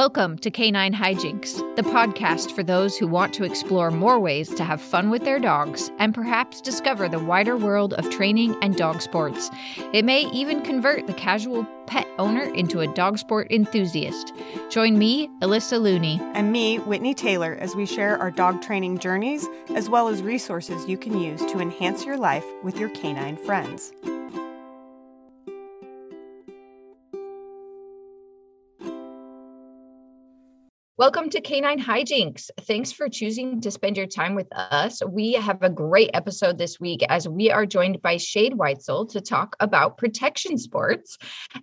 Welcome to Canine Hijinks, the podcast for those who want to explore more ways to have fun with their dogs and perhaps discover the wider world of training and dog sports. It may even convert the casual pet owner into a dog sport enthusiast. Join me, Alyssa Looney, and me, Whitney Taylor, as we share our dog training journeys as well as resources you can use to enhance your life with your canine friends. Welcome to Canine Hijinks. Thanks for choosing to spend your time with us. We have a great episode this week as we are joined by Shade Whitesel to talk about protection sports.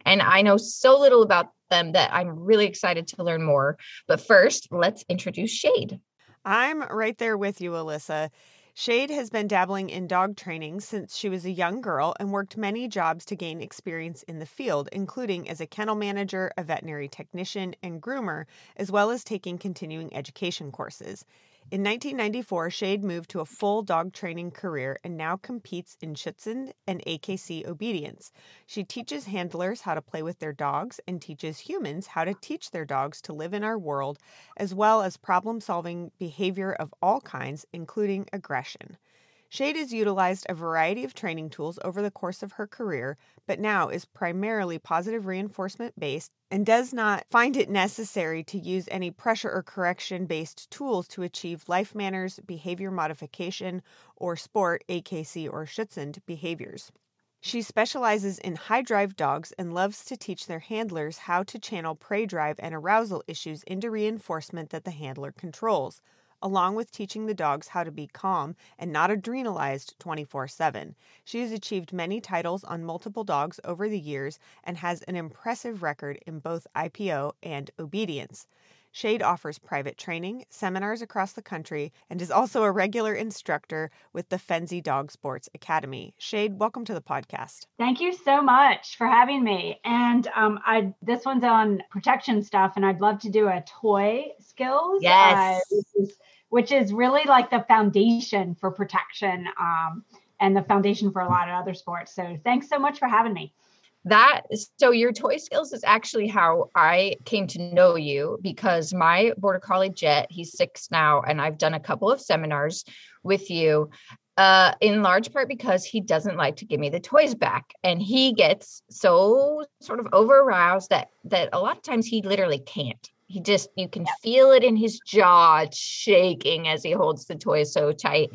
And I know so little about them that I'm really excited to learn more. But first, let's introduce Shade. I'm right there with you, Alyssa. Shade has been dabbling in dog training since she was a young girl and worked many jobs to gain experience in the field, including as a kennel manager, a veterinary technician, and groomer, as well as taking continuing education courses. In 1994, Shade moved to a full dog training career and now competes in Schutzhund and AKC obedience. She teaches handlers how to play with their dogs and teaches humans how to teach their dogs to live in our world, as well as problem solving behavior of all kinds, including aggression. Shade has utilized a variety of training tools over the course of her career, but now is primarily positive reinforcement based and does not find it necessary to use any pressure or correction based tools to achieve life manners, behavior modification, or sport, AKC, or Schutzhund behaviors. She specializes in high drive dogs and loves to teach their handlers how to channel prey drive and arousal issues into reinforcement that the handler controls along with teaching the dogs how to be calm and not adrenalized 24 7. She has achieved many titles on multiple dogs over the years and has an impressive record in both IPO and obedience. Shade offers private training, seminars across the country, and is also a regular instructor with the Fenzi Dog Sports Academy. Shade, welcome to the podcast. Thank you so much for having me. And um, I this one's on protection stuff, and I'd love to do a toy skills. Yes. Uh, which is really like the foundation for protection um, and the foundation for a lot of other sports. So thanks so much for having me. That so your toy skills is actually how I came to know you because my border collie Jet, he's six now, and I've done a couple of seminars with you. Uh, in large part because he doesn't like to give me the toys back and he gets so sort of over aroused that that a lot of times he literally can't he just you can feel it in his jaw shaking as he holds the toy so tight.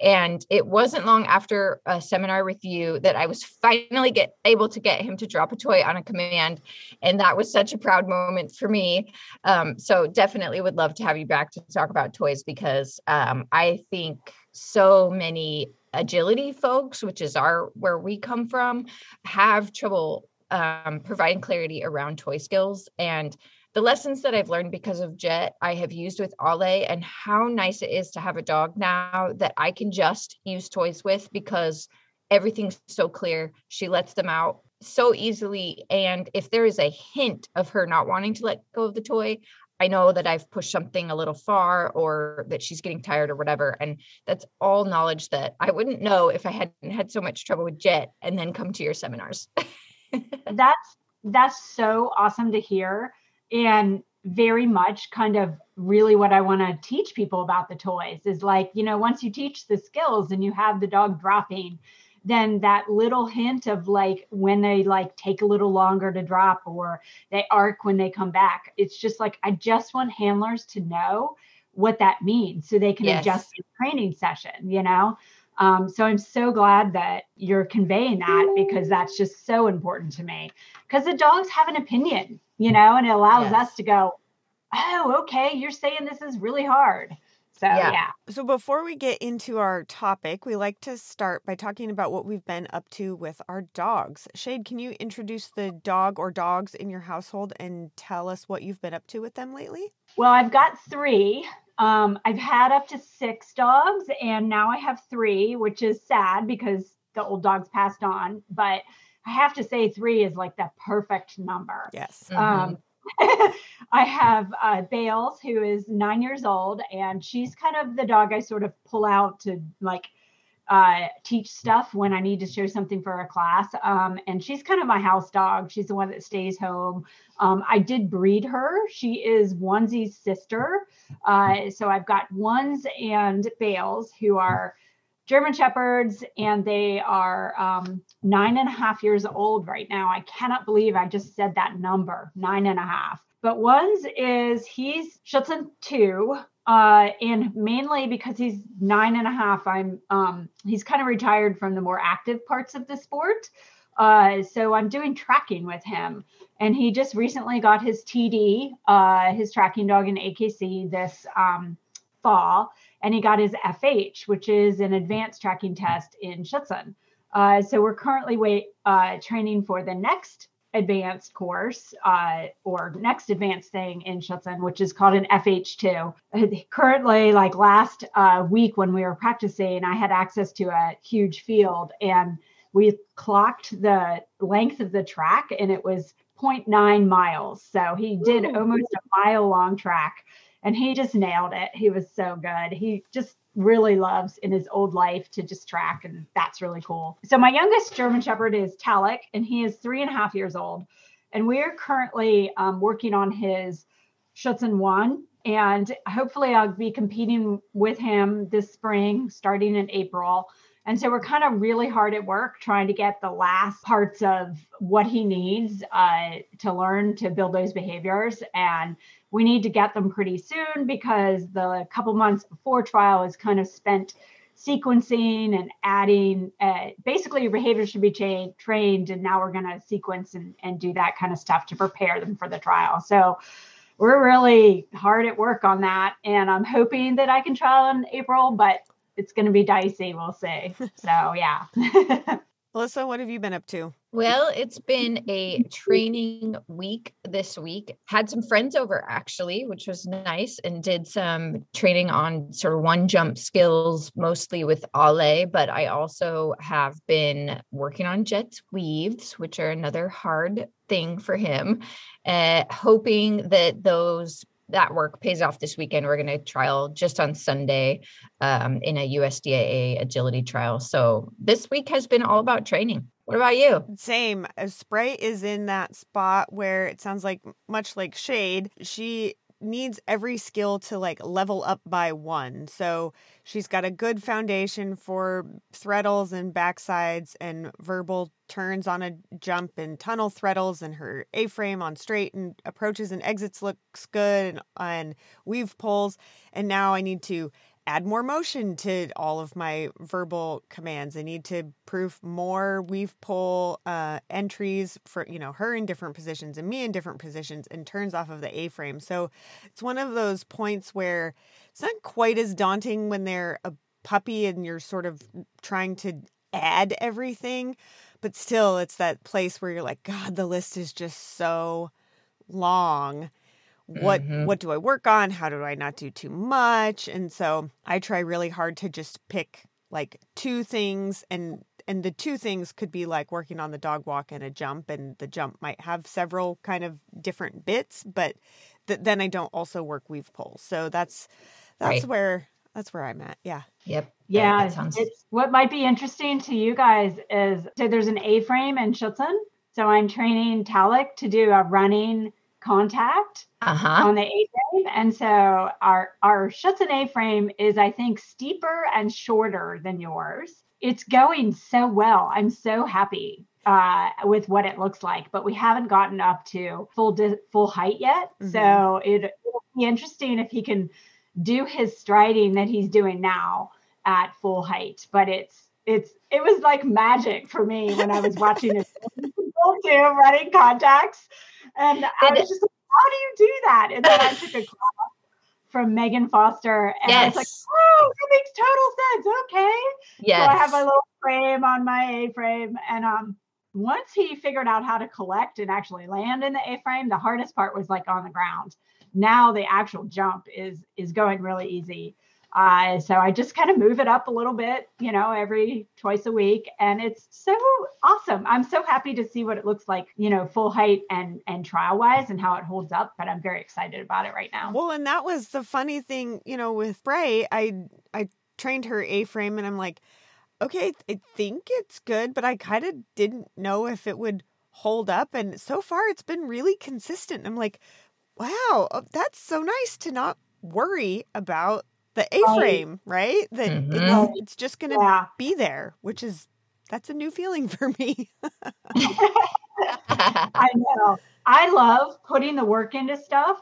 And it wasn't long after a seminar with you that i was finally get able to get him to drop a toy on a command. And that was such a proud moment for me. Um, so definitely would love to have you back to talk about toys because um, i think so many agility folks which is our where we come from have trouble um, providing clarity around toy skills. And the lessons that I've learned because of Jet, I have used with Ale, and how nice it is to have a dog now that I can just use toys with because everything's so clear. She lets them out so easily. And if there is a hint of her not wanting to let go of the toy, I know that I've pushed something a little far or that she's getting tired or whatever. And that's all knowledge that I wouldn't know if I hadn't had so much trouble with Jet and then come to your seminars. that's that's so awesome to hear and very much kind of really what I want to teach people about the toys is like, you know, once you teach the skills and you have the dog dropping, then that little hint of like when they like take a little longer to drop or they arc when they come back, it's just like, I just want handlers to know what that means so they can yes. adjust the training session, you know? Um, so I'm so glad that you're conveying that because that's just so important to me. Because the dogs have an opinion, you know, and it allows yes. us to go, oh, okay, you're saying this is really hard. So, yeah. yeah. So, before we get into our topic, we like to start by talking about what we've been up to with our dogs. Shade, can you introduce the dog or dogs in your household and tell us what you've been up to with them lately? Well, I've got three. Um, I've had up to six dogs, and now I have three, which is sad because the old dogs passed on. But I have to say, three is like the perfect number. Yes. Um, I have uh, Bales, who is nine years old, and she's kind of the dog I sort of pull out to like uh, teach stuff when I need to show something for a class. Um, and she's kind of my house dog. She's the one that stays home. Um, I did breed her. She is Onesie's sister. Uh, so I've got Ones and Bales who are German Shepherds, and they are um, nine and a half years old right now. I cannot believe I just said that number, nine and a half. But Ones is he's Schutzhund two, uh, and mainly because he's nine and a half. I'm um, he's kind of retired from the more active parts of the sport. Uh, so I'm doing tracking with him, and he just recently got his TD, uh, his tracking dog in AKC this um, fall, and he got his FH, which is an advanced tracking test in Schutzhund. Uh, so we're currently wait uh, training for the next advanced course uh, or next advanced thing in Schutzhund, which is called an FH2. Currently, like last uh, week when we were practicing, I had access to a huge field and we clocked the length of the track and it was 0.9 miles. So he did almost a mile long track and he just nailed it. He was so good. He just really loves in his old life to just track, and that's really cool. So my youngest German Shepherd is Talek, and he is three and a half years old, and we're currently um, working on his Schutzen one, and hopefully I'll be competing with him this spring, starting in April. And so we're kind of really hard at work trying to get the last parts of what he needs uh, to learn to build those behaviors. And we need to get them pretty soon because the couple months before trial is kind of spent sequencing and adding uh, basically your behavior should be cha- trained and now we're going to sequence and, and do that kind of stuff to prepare them for the trial. So we're really hard at work on that and i'm hoping that i can trial in april but it's going to be dicey we'll see. So yeah Alyssa, what have you been up to? Well, it's been a training week this week. Had some friends over actually, which was nice, and did some training on sort of one jump skills, mostly with Ale. But I also have been working on Jet's weaves, which are another hard thing for him, uh, hoping that those that work pays off this weekend. We're going to trial just on Sunday um, in a USDAA agility trial. So this week has been all about training. What about you? Same. Spray is in that spot where it sounds like much like Shade. She needs every skill to like level up by one. So she's got a good foundation for threadles and backsides and verbal turns on a jump and tunnel threadles and her A frame on straight and approaches and exits looks good and, and weave poles. And now I need to add more motion to all of my verbal commands. I need to proof more weave pole uh, entries for you know her in different positions and me in different positions and turns off of the A frame. So it's one of those points where it's not quite as daunting when they're a puppy and you're sort of trying to add everything, but still it's that place where you're like, God, the list is just so long what mm-hmm. what do i work on? How do i not do too much? And so i try really hard to just pick like two things and and the two things could be like working on the dog walk and a jump and the jump might have several kind of different bits but th- then i don't also work weave poles so that's that's right. where that's where i'm at. Yeah. Yep. Yeah sounds... it's what might be interesting to you guys is so there's an a frame in Schutzhund so i'm training talik to do a running contact uh-huh. on the A frame. And so our our Schutzhund A frame is, I think, steeper and shorter than yours. It's going so well. I'm so happy uh, with what it looks like, but we haven't gotten up to full di- full height yet. Mm-hmm. So it, it'll be interesting if he can do his striding that he's doing now at full height. But it's it's it was like magic for me when I was watching his do running contacts and I was just like, how do you do that? And then I took a class from Megan Foster and yes. I was like, oh, that makes total sense. Okay. Yes. So I have my little frame on my A frame. And um once he figured out how to collect and actually land in the A frame, the hardest part was like on the ground. Now the actual jump is is going really easy. Uh, so I just kind of move it up a little bit, you know, every twice a week, and it's so awesome. I'm so happy to see what it looks like, you know, full height and and trial wise, and how it holds up. But I'm very excited about it right now. Well, and that was the funny thing, you know, with Bray. I I trained her A frame, and I'm like, okay, I think it's good, but I kind of didn't know if it would hold up. And so far, it's been really consistent. I'm like, wow, oh, that's so nice to not worry about the A frame, right? That Mhm. it's, it's just going to Yeah. be there, which is that's a new feeling for me. I know. I love putting the work into stuff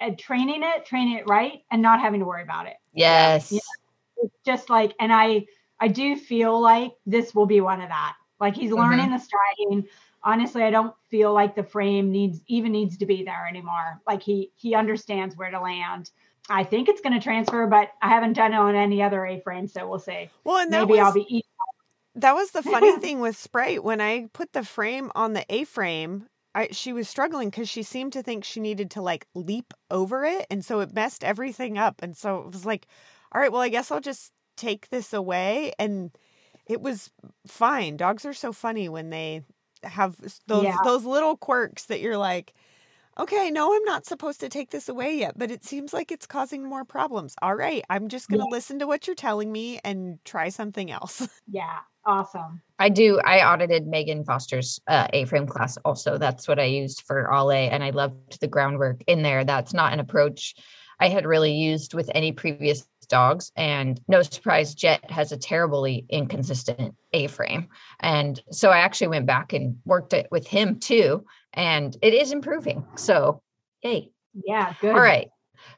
and training it, training it right, and not having to worry about it. yes. Yeah. It's just like, and I, I do feel like this will be one of that. Like he's learning the striding. Honestly, I don't feel like the frame needs even needs to be there anymore. Like he he understands where to land. I think it's going to transfer, but I haven't done it on any other A frame, so we'll see. Well, and that Maybe was, I'll be eating. that was the funny thing with Sprite. When I put the frame on the A frame, I, she was struggling because she seemed to think she needed to like leap over it. And so it messed everything up. And so it was like, all right, well, I guess I'll just take this away. And it was fine. Dogs are so funny when they have those Yeah. those little quirks that you're like, okay, no, I'm not supposed to take this away yet, but it seems like it's causing more problems. All right, I'm just going to listen to what you're telling me and try something else. Yeah, awesome. I do. I audited Megan Foster's uh, A-frame class also. That's what I used for all A, and I loved the groundwork in there. That's not an approach I had really used with any previous dogs. And no surprise, Jet has a terribly inconsistent A-frame, and so I actually went back and worked it with him too, and it is improving. So, yay! Yeah, good. All right.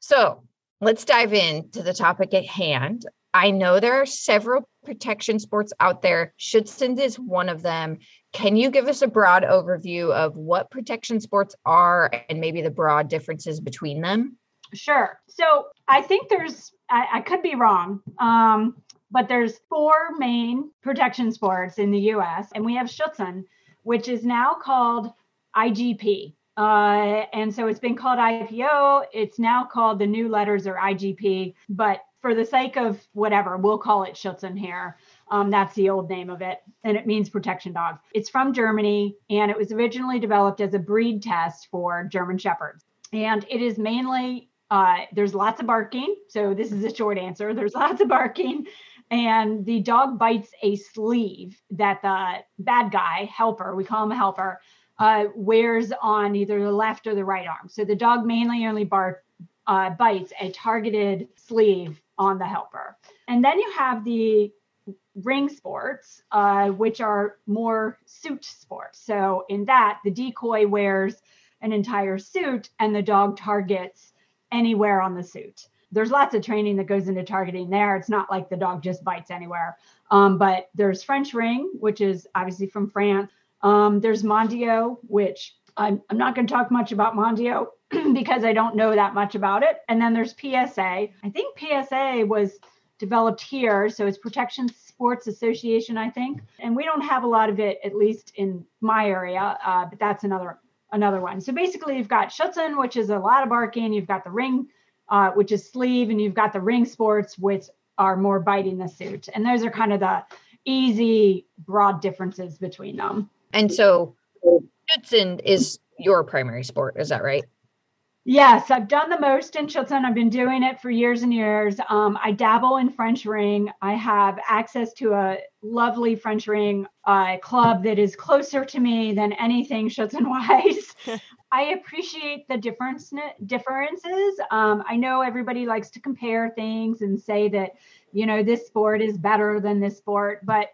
So let's dive into the topic at hand. I know there are several protection sports out there. Schutzhund is one of them. Can you give us a broad overview of what protection sports are and maybe the broad differences between them? Sure. So I think there's, I, I could be wrong, um, but there's four main protection sports in the US, and we have Schutzen, which is now called IGP. Uh, and so it's been called IPO. It's now called the new letters are IGP, but for the sake of whatever, we'll call it Schutzhund here. Um, that's the old name of it, and it means protection dog. It's from Germany, and it was originally developed as a breed test for German Shepherds. And it is mainly uh, there's lots of barking. So this is a short answer. There's lots of barking, and the dog bites a sleeve that the bad guy helper, we call him a helper, uh, wears on either the left or the right arm. So the dog mainly only uh, bites a targeted sleeve on the helper. And then you have the ring sports, uh, which are more suit sports. So in that, the decoy wears an entire suit and the dog targets anywhere on the suit. There's lots of training that goes into targeting there. It's not like the dog just bites anywhere. Um, but there's French ring, which is obviously from France. Um, there's Mondio, which I'm, I'm not going to talk much about Mondio because I don't know that much about it. And then there's PSA. I think PSA was developed here. So it's Protection Sports Association, I think. And we don't have a lot of it, at least in my area, uh, but that's another another one. So basically, you've got Schutzen, which is a lot of barking. You've got the ring, uh, which is sleeve, and you've got the ring sports, which are more biting the suit. And those are kind of the easy, broad differences between them. And so Schutzhund is your primary sport. Is that right? Yes, I've done the most in Schutzen. I've been doing it for years and years. Um, I dabble in French ring. I have access to a lovely French ring uh, club that is closer to me than anything Schutzen wise. I appreciate the difference differences. Um, I know everybody likes to compare things and say that you know this sport is better than this sport, but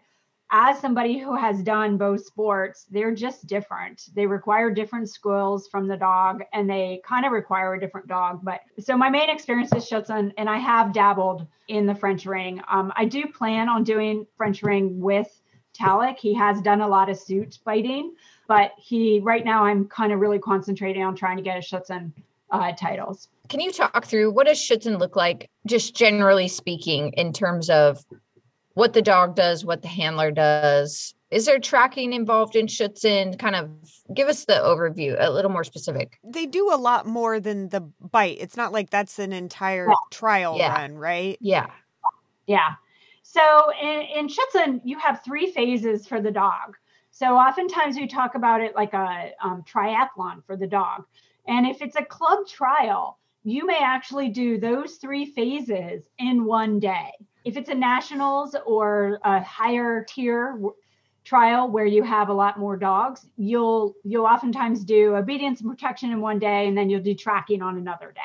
as somebody who has done both sports, they're just different. They require different skills from the dog and they kind of require a different dog. But so my main experience is Schutzen, and I have dabbled in the French ring. Um, I do plan on doing French ring with Talik. He has done a lot of suit biting, but he right now I'm kind of really concentrating on trying to get a Schutzen uh, titles. Can you talk through what does Schutzen look like, just generally speaking, in terms of what the dog does, what the handler does. Is there tracking involved in Schutzen? Kind of give us the overview, a little more specific. They do a lot more than the bite. It's not like that's an entire Yeah. trial Yeah. run, right? Yeah. Yeah. So in, in Schutzen, you have three phases for the dog. So oftentimes we talk about it like a um, triathlon for the dog. And if it's a club trial, you may actually do those three phases in one day. If it's a nationals or a higher tier trial where you have a lot more dogs, you'll you'll oftentimes do obedience and protection in one day, and then you'll do tracking on another day.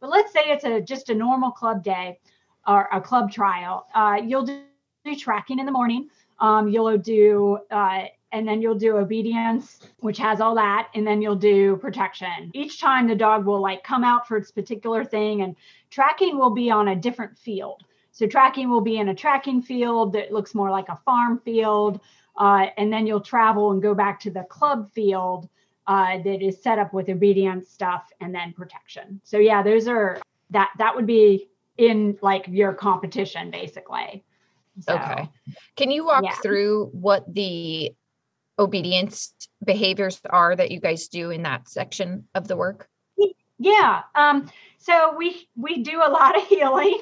But let's say it's a just a normal club day or a club trial. Uh, you'll do, do, tracking in the morning. Um, you'll do uh, and then you'll do obedience, which has all that, and then you'll do protection. Each time the dog will like come out for its particular thing, and tracking will be on a different field. So tracking will be in a tracking field that looks more like a farm field. Uh, and then you'll travel and go back to the club field uh, that is set up with obedience stuff and then protection. So yeah, those are that that would be in like your competition basically. So, okay. Can you walk yeah. through what the obedience behaviors are that you guys do in that section of the work? Yeah. Um, so we we do a lot of heeling.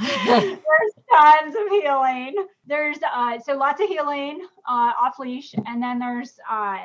There's tons of heeling. There's uh, so lots of heeling uh, off leash, and then there's uh,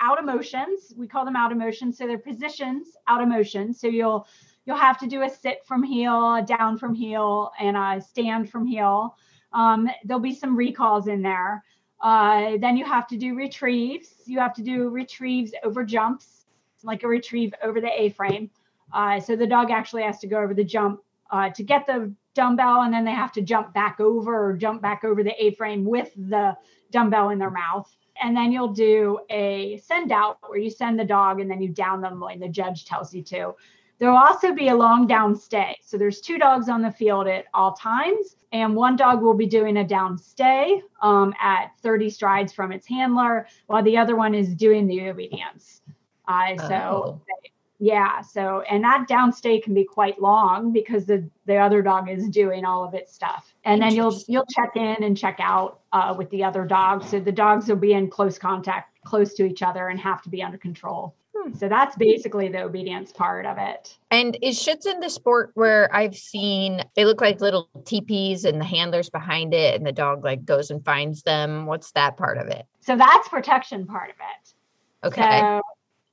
out emotions. We call them out emotions. So they're positions out emotions. So you'll you'll have to do a sit from heel, a down from heel, and a stand from heel. Um, there'll be some recalls in there. Uh, then you have to do retrieves. You have to do retrieves over jumps, like a retrieve over the A frame. Uh, so the dog actually has to go over the jump uh, to get the dumbbell and then they have to jump back over or jump back over the A frame with the dumbbell in their mouth. And then you'll do a send out where you send the dog and then you down them when the judge tells you to. There will also be a long down stay. So there's two dogs on the field at all times, and one dog will be doing a down stay um, at 30 strides from its handler, while the other one is doing the obedience. Uh, so oh yeah so and that downstay can be quite long because the the other dog is doing all of its stuff. And then you'll you'll check in and check out uh, with the other dogs. So the dogs will be in close contact close to each other and have to be under control. Hmm. so that's basically the obedience part of it. And is in the sport where i've seen they look like little teepees and the handlers behind it and the dog like goes and finds them? What's that part of it? So that's protection part of it. Okay. So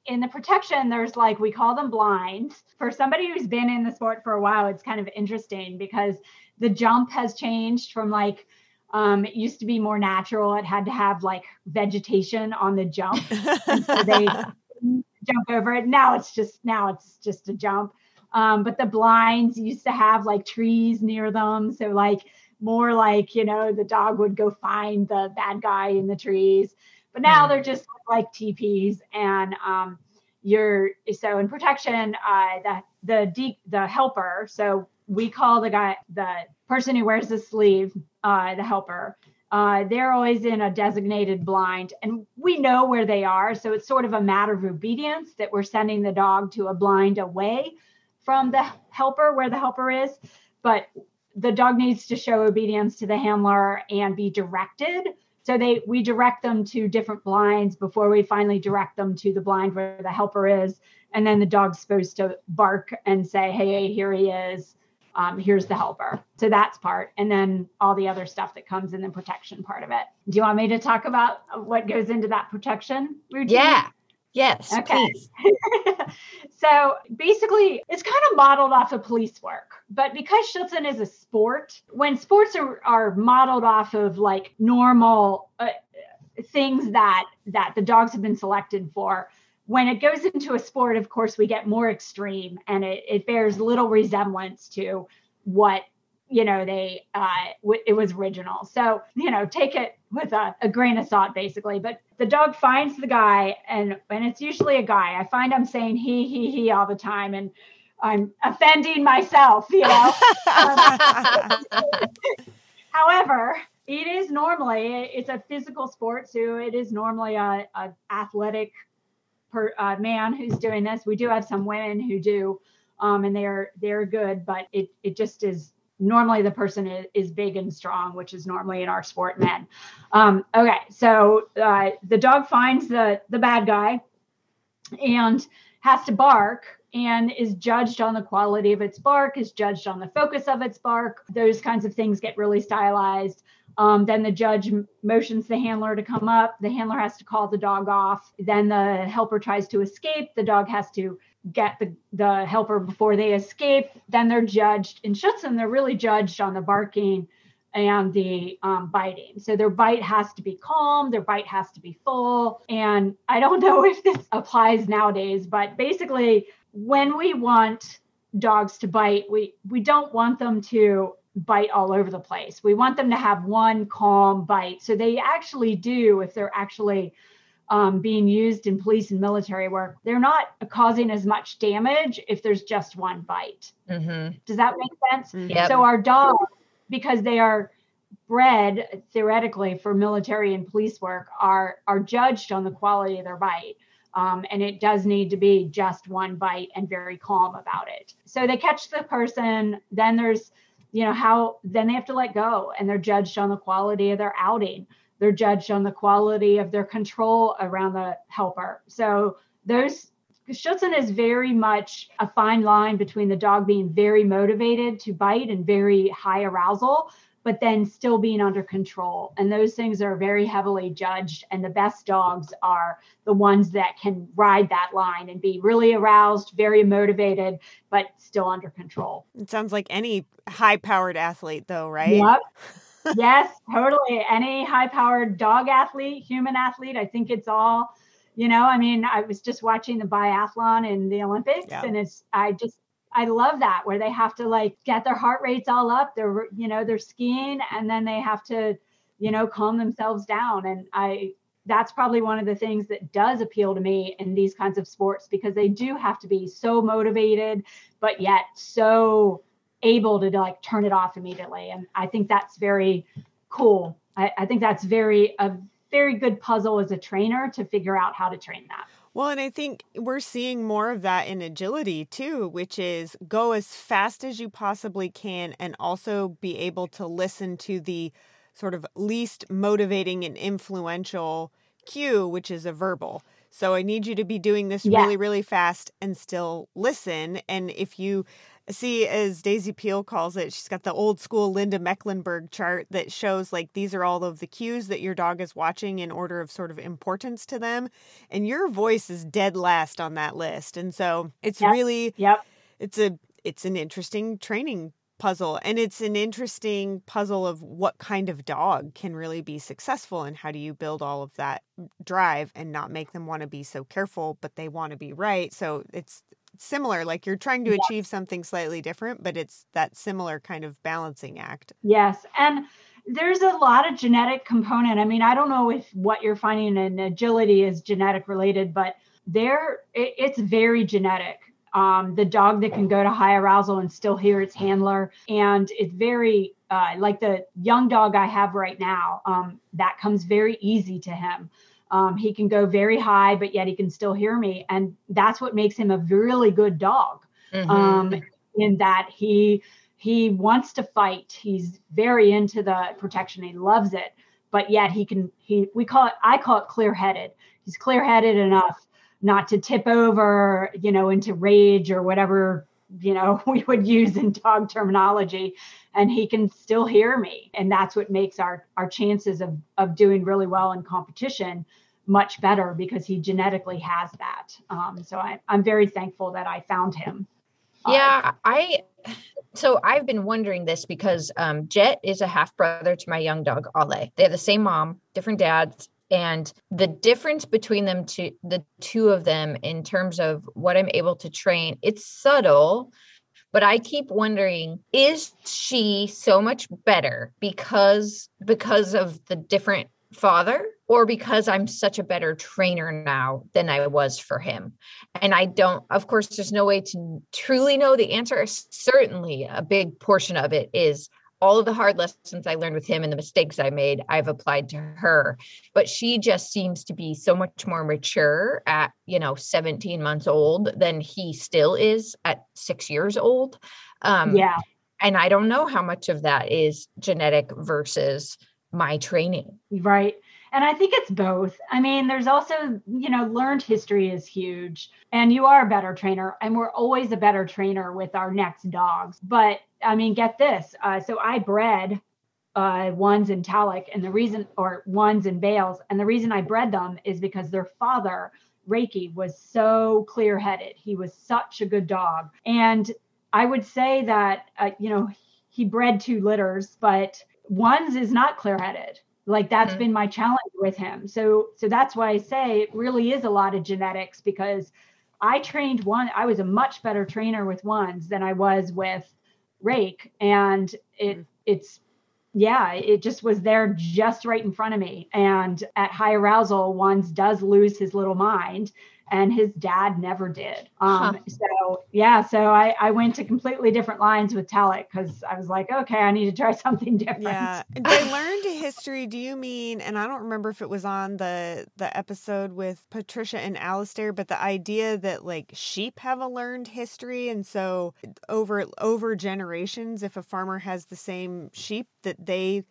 in the protection, there's like we call them blinds. For somebody who's been in the sport for a while, it's kind of interesting because the jump has changed from like um, it used to be more natural. It had to have like vegetation on the jump. so they jump over it. Now it's just now it's just a jump. Um, but the blinds used to have like trees near them. So like more like, you know, the dog would go find the bad guy in the trees. But now mm. they're just like teepees and um, you're so in protection uh, the the de- the helper so we call the guy the person who wears the sleeve uh, the helper uh, they're always in a designated blind and we know where they are so it's sort of a matter of obedience that we're sending the dog to a blind away from the helper where the helper is but the dog needs to show obedience to the handler and be directed so they we direct them to different blinds before we finally direct them to the blind where the helper is. And then the dog's supposed to bark and say hey here he is. Um, here's the helper. So that's part. And then all the other stuff that comes in the protection part of it. Do you want me to talk about what goes into that protection routine? Yeah Yes. Okay. so basically, it's kind of modeled off of police work. But because Schutzhund is a sport, when sports are, are modeled off of like normal uh, things that that the dogs have been selected for, when it goes into a sport, of course, we get more extreme and it, it bears little resemblance to what you know they uh w- it was original. So you know take it with a, a, grain of salt basically. But the dog finds the guy and and it's usually a guy. I find i'm saying he he he all the time and i'm offending myself you know? However it is normally it's a physical sport so it is normally a, a athletic per, uh, man who's doing this. We do have some women who do um, and they're they're good but it it just is normally the person is, is, big and strong, which is normally in our sport men. Um, okay, so uh, the dog finds the the bad guy and has to bark and is judged on the quality of its bark, is judged on the focus of its bark. Those kinds of things get really stylized. Um, then the judge motions the handler to come up. The handler has to call the dog off. Then the helper tries to escape. The dog has to get the, the helper before they escape. Then they're judged. In Schutzhund, they're really judged on the barking and the um, biting. So their bite has to be calm, their bite has to be full. And I don't know if this applies nowadays, but basically, when we want dogs to bite, we we don't want them to bite all over the place. We want them to have one calm bite. So they actually do if they're actually um, being used in police and military work, they're not causing as much damage if there's just one bite. Mm-hmm. Does that make sense? Mm-hmm. Yep. So our dogs, because they are bred theoretically for military and police work, are are judged on the quality of their bite. Um, and it does need to be just one bite and very calm about it. So they catch the person, then there's, you know, how then they have to let go and they're judged on the quality of their outing. They're judged on the quality of their control around the helper. So those Schutzhund is very much a fine line between the dog being very motivated to bite and very high arousal, but then still being under control. And those things are very heavily judged. And the best dogs are the ones that can ride that line and be really aroused, very motivated, but still under control. It sounds like any high powered athlete, though, right? Yep yes, totally. Any high powered dog athlete, human athlete, I think it's all, you know, I mean, I was just watching the biathlon in the Olympics yeah. and it's, I just, I love that where they have to like get their heart rates all up. They're, you know, they're skiing and then they have to, you know, calm themselves down. And I, that's probably one of the things that does appeal to me in these kinds of sports because they do have to be so motivated, but yet so able to like turn it off immediately. And I think that's very cool. I, I think that's very a very good puzzle as a trainer to figure out how to train that. Well, and I think we're seeing more of that in agility too, which is go as fast as you possibly can and also be able to listen to the sort of least motivating and influential cue, which is a verbal. So I need you to be doing this yeah. really, really fast and still listen. And if you see, as Daisy Peel calls it, she's got the old school Linda Mecklenburg chart that shows like these are all of the cues that your dog is watching in order of sort of importance to them. And your voice is dead last on that list. And so it's yep. really, yep. it's a, it's an interesting training puzzle and it's an interesting puzzle of what kind of dog can really be successful and how do you build all of that drive and not make them want to be so careful but they want to be right so it's similar like you're trying to yeah. achieve something slightly different but it's that similar kind of balancing act. Yes and there's a lot of genetic component i mean i don't know if what you're finding in agility is genetic related but there it, it's very genetic. Um, the dog that can go to high arousal and still hear its handler and it's very uh, like the young dog i have right now um, that comes very easy to him um, he can go very high, but yet he can still hear me. And that's what makes him a really good dog. Mm-hmm. Um, in that he he wants to fight. He's very into the protection. He loves it, but yet he can he we call it I call it clear headed. He's clear headed enough not to tip over, you know, into rage or whatever you know we would use in dog terminology and he can still hear me. And that's what makes our our chances of of doing really well in competition much better because he genetically has that. Um, so I, i'm very thankful that i found him. Yeah uh, i so i've been wondering this because um, jet is a half brother to my young dog ale. They have the same mom different dads and the difference between them two the two of them in terms of what i'm able to train it's subtle but i keep wondering is she so much better because because of the different father or because i'm such a better trainer now than i was for him? And i don't of course there's no way to truly know the answer. Certainly a big portion of it is all of the hard lessons I learned with him and the mistakes I made, I've applied to her. But she just seems to be so much more mature at, you know, 17 months old than he still is at six years old. Um, yeah. And I don't know how much of that is genetic versus my training. Right. And I think it's both. I mean, there's also, you know, learned history is huge, and you are a better trainer, and we're always a better trainer with our next dogs. But I mean, get this. Uh, so I bred uh, ones in Talek, and the reason, or ones in Bales, and the reason I bred them is because their father, Reiki, was so clear headed. He was such a good dog. And I would say that, uh, you know, he bred two litters, but ones is not clear headed. Like that's mm-hmm. been my challenge with him. So so that's why I say it really is a lot of genetics because I trained one, I was a much better trainer with ones than I was with rake. And it mm-hmm. it's yeah, it just was there just right in front of me. And at high arousal, ones does lose his little mind and his dad never did. Um, huh. So yeah, so I, I went to completely different lines with Talek because I was like, okay, I need to try something different. Yeah, by learned history, do you mean? And I don't remember if it was on the the episode with Patricia and Alistair, but the idea that like sheep have a learned history, and so over over generations, if a farmer has the same sheep, that they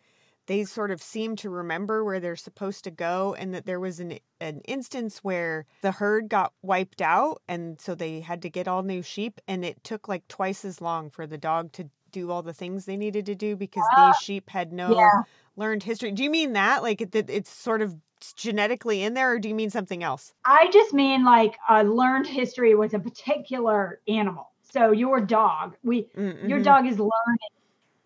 they sort of seem to remember where they're supposed to go and that there was an an instance where the herd got wiped out and so they had to get all new sheep and it took like twice as long for the dog to do all the things they needed to do because uh, these sheep had no yeah. learned history. Do you mean that like it, it's sort of genetically in there or do you mean something else? I just mean like a learned history with a particular animal. So your dog, we mm-hmm. your dog is learning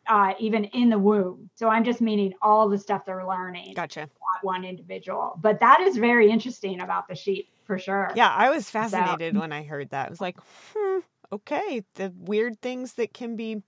uh, even in the womb. So I'm just meaning all the stuff they're learning. Gotcha. one individual. But that is very interesting about the sheep for sure. Yeah, I was fascinated so, when I heard that. I was like, hmm, okay, the weird things that can be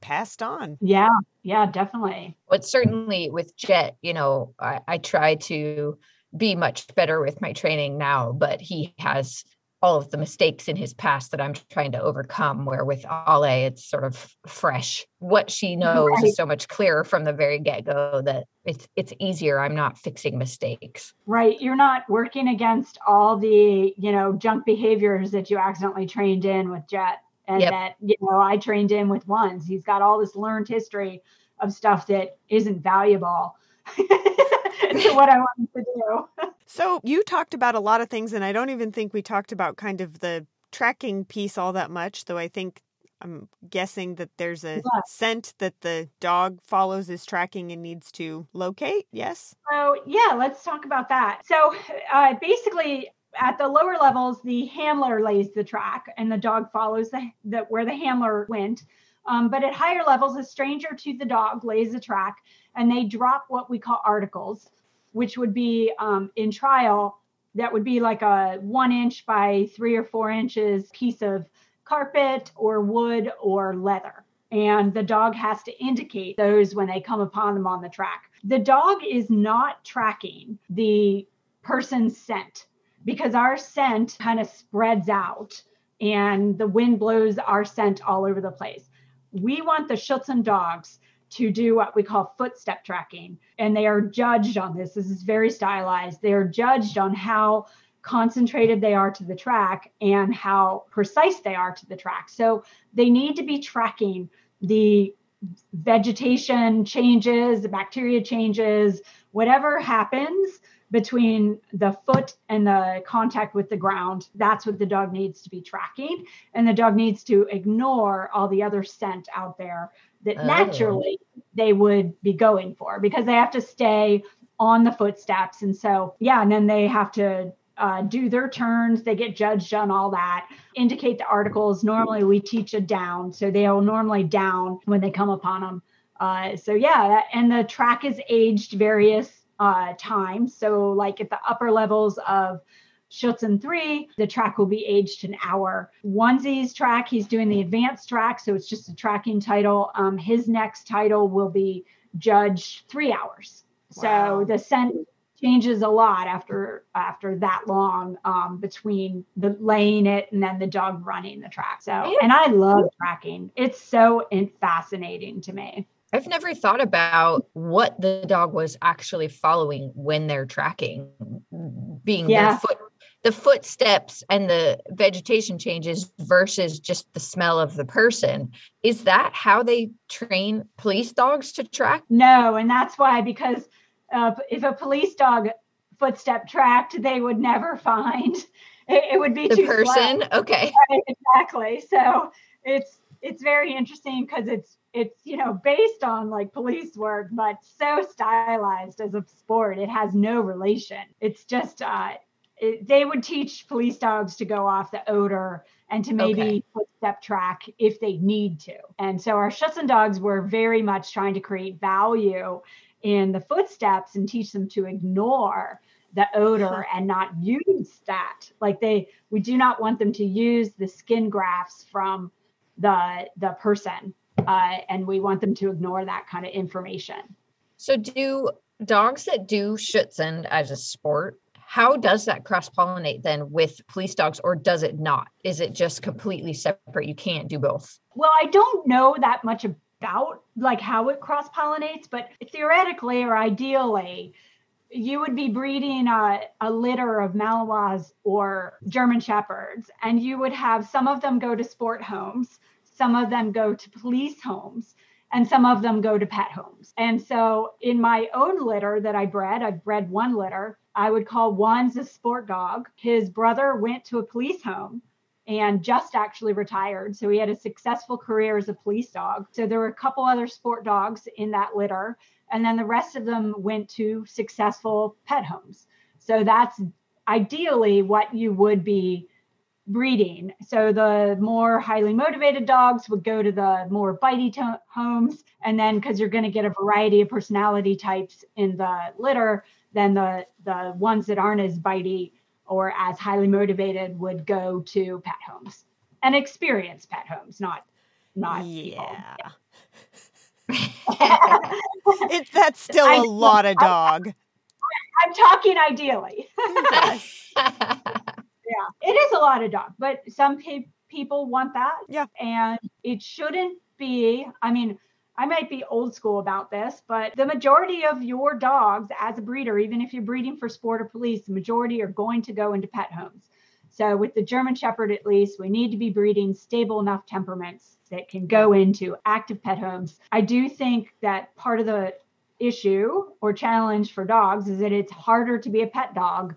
passed on. Yeah, yeah, definitely. But certainly with Jet, you know, I, I try to be much better with my training now, but he has all of the mistakes in his past that I'm trying to overcome. Where with Ale, it's sort of fresh. What she knows right. is so much clearer from the very get go that it's it's easier. I'm not fixing mistakes. Right. You're not working against all the you know junk behaviors that you accidentally trained in with Jet, and yep. that you know I trained in with ones. He's got all this learned history of stuff that isn't valuable. to what I wanted to do. so you talked about a lot of things, and I don't even think we talked about kind of the tracking piece all that much, though I think I'm guessing that there's a yeah. scent that the dog follows is tracking and needs to locate. Yes. So yeah, let's talk about that. So uh, basically, at the lower levels, the handler lays the track, and the dog follows the, the where the handler went. Um, but at higher levels, a stranger to the dog lays the track, and they drop what we call articles which would be um, in trial, that would be like a one inch by three or four inches piece of carpet or wood or leather. And the dog has to indicate those when they come upon them on the track. The dog is not tracking the person's scent because our scent kind of spreads out and the wind blows our scent all over the place. We want the Schutzhund dogs to do what we call footstep tracking. And they are judged on this. This is very stylized. They are judged on how concentrated they are to the track and how precise they are to the track. So they need to be tracking the vegetation changes, the bacteria changes, whatever happens between the foot and the contact with the ground. That's what the dog needs to be tracking. And the dog needs to ignore all the other scent out there that oh. naturally they would be going for because they have to stay on the footsteps. And so, yeah, and then they have to uh, do their turns. They get judged on all that. Indicate the articles. Normally, we teach a down, so they'll normally down when they come upon them. Uh, so yeah, that, and the track is aged various uh, times. So like at the upper levels of Schutzhund 3, the track will be aged an hour. Onesie's track, he's doing the advanced track, so it's just a tracking title. Um, his next title will be judged three hours. Wow. So the scent changes a lot after after that long um, between the laying it and then the dog running the track. So and I love tracking. It's so fascinating to me. I've never thought about what the dog was actually following when they're tracking, being yeah. the foot the footsteps and the vegetation changes versus just the smell of the person. Is that how they train police dogs to track? No, and that's why because uh, if a police dog footstep tracked, they would never find it, it would be the person. Slow. Okay, right, exactly. So it's it's very interesting because it's it's you know based on like police work but so stylized as a sport it has no relation it's just uh it, they would teach police dogs to go off the odor and to maybe Okay. footstep track if they need to. And so our Schutzhund dogs were very much trying to create value in the footsteps and teach them to ignore the odor and not use that. Like they, we do not want them to use the skin rafts from the the person, uh, and we want them to ignore that kind of information. So, do dogs that do Schutzhund as a sport, how does that cross pollinate then with police dogs, or does it not? Is it just completely separate? You can't do both. Well, I don't know that much about like how it cross pollinates, but theoretically or ideally, you would be breeding a, a litter of Malinois or German Shepherds, and you would have some of them go to sport homes, some of them go to police homes, and some of them go to pet homes. And so, in my own litter that I bred, I've bred one litter. I would call one's a sport dog. His brother went to a police home and just actually retired. So he had a successful career as a police dog. So there were a couple other sport dogs in that litter. And then the rest of them went to successful pet homes. So that's ideally what you would be breeding. So the more highly motivated dogs would go to the more bitey to- homes. And then because you're going to get a variety of personality types in the litter, then the, the ones that aren't as bitey or as highly motivated would go to pet homes and experience pet homes, not not people. yeah. It, that's still I a lot of dog. I'm talking ideally. Yes. yeah, it is a lot of dog, but some pe- people want that. Yeah. And it shouldn't be, I mean, I might be old school about this, but the majority of your dogs as a breeder, even if you're breeding for sport or police, the majority are going to go into pet homes. So with the German Shepherd, at least, we need to be breeding stable enough temperaments that can go into active pet homes. I do think that part of the issue or challenge for dogs is that it's harder to be a pet dog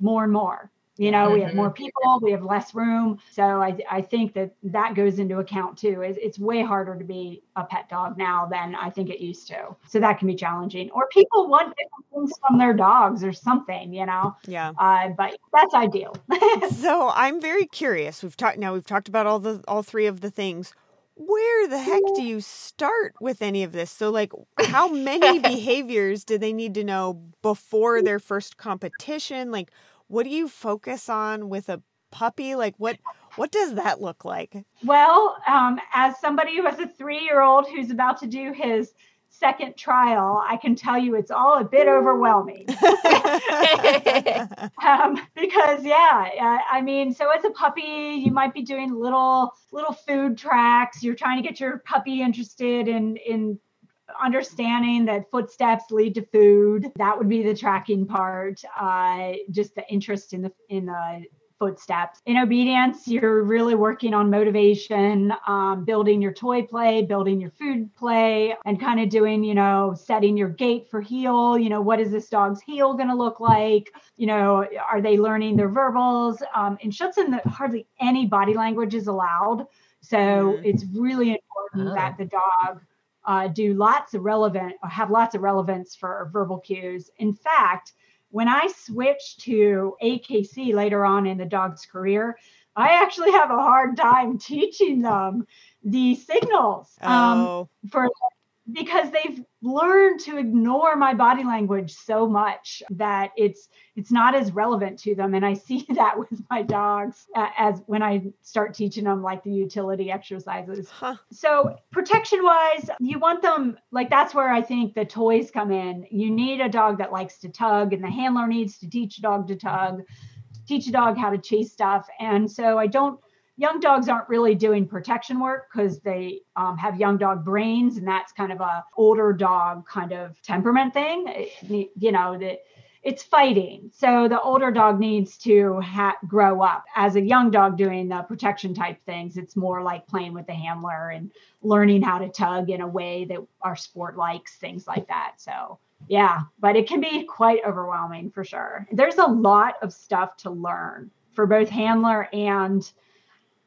more and more. You know, we have more people, we have less room. So I, I think that that goes into account too. It's, it's way harder to be a pet dog now than I think it used to. So that can be challenging. Or people want different things from their dogs or something, you know. Yeah. Uh, but that's ideal. So I'm very curious. We've talked now. We've talked about all the all three of the things. Where the heck do you start with any of this? So, like, how many behaviors do they need to know before their first competition? Like, what do you focus on with a puppy? Like, what what does that look like? Well, um, as somebody who has a three year old who's about to do his second trial, I can tell you it's all a bit overwhelming. um, because yeah, I mean, so as a puppy, you might be doing little little food tracks. You're trying to get your puppy interested in in understanding that footsteps lead to food. That would be the tracking part. Uh, just the interest in the in the footsteps. In obedience, you're really working on motivation, um, building your toy play, building your food play, and kind of doing, you know, setting your gait for heel. You know, what is this dog's heel going to look like? You know, are they learning their verbals? Um, in Schutzhund, hardly any body language is allowed. So Mhm. it's really important Oh. that the dog uh, do lots of relevant, or have lots of relevance for verbal cues. In fact, when I switched to AKC later on in the dog's career, I actually have a hard time teaching them the signals um, oh, for because they've learned to ignore my body language so much that it's it's not as relevant to them. And i see that with my dogs uh, as when i start teaching them like the utility exercises. Huh. so protection wise you want them like that's where i think the toys come in. You need a dog that likes to tug and the handler needs to teach a dog to tug teach a dog how to chase stuff. And so i don't young dogs aren't really doing protection work because they um, have young dog brains and that's kind of a older dog kind of temperament thing. It- you know that it's fighting. So the older dog needs to ha- grow up. As a young dog doing the protection type things it's more like playing with the handler and learning how to tug in a way that our sport likes things like that. So yeah but it can be quite overwhelming for sure. There's a lot of stuff to learn for both handler and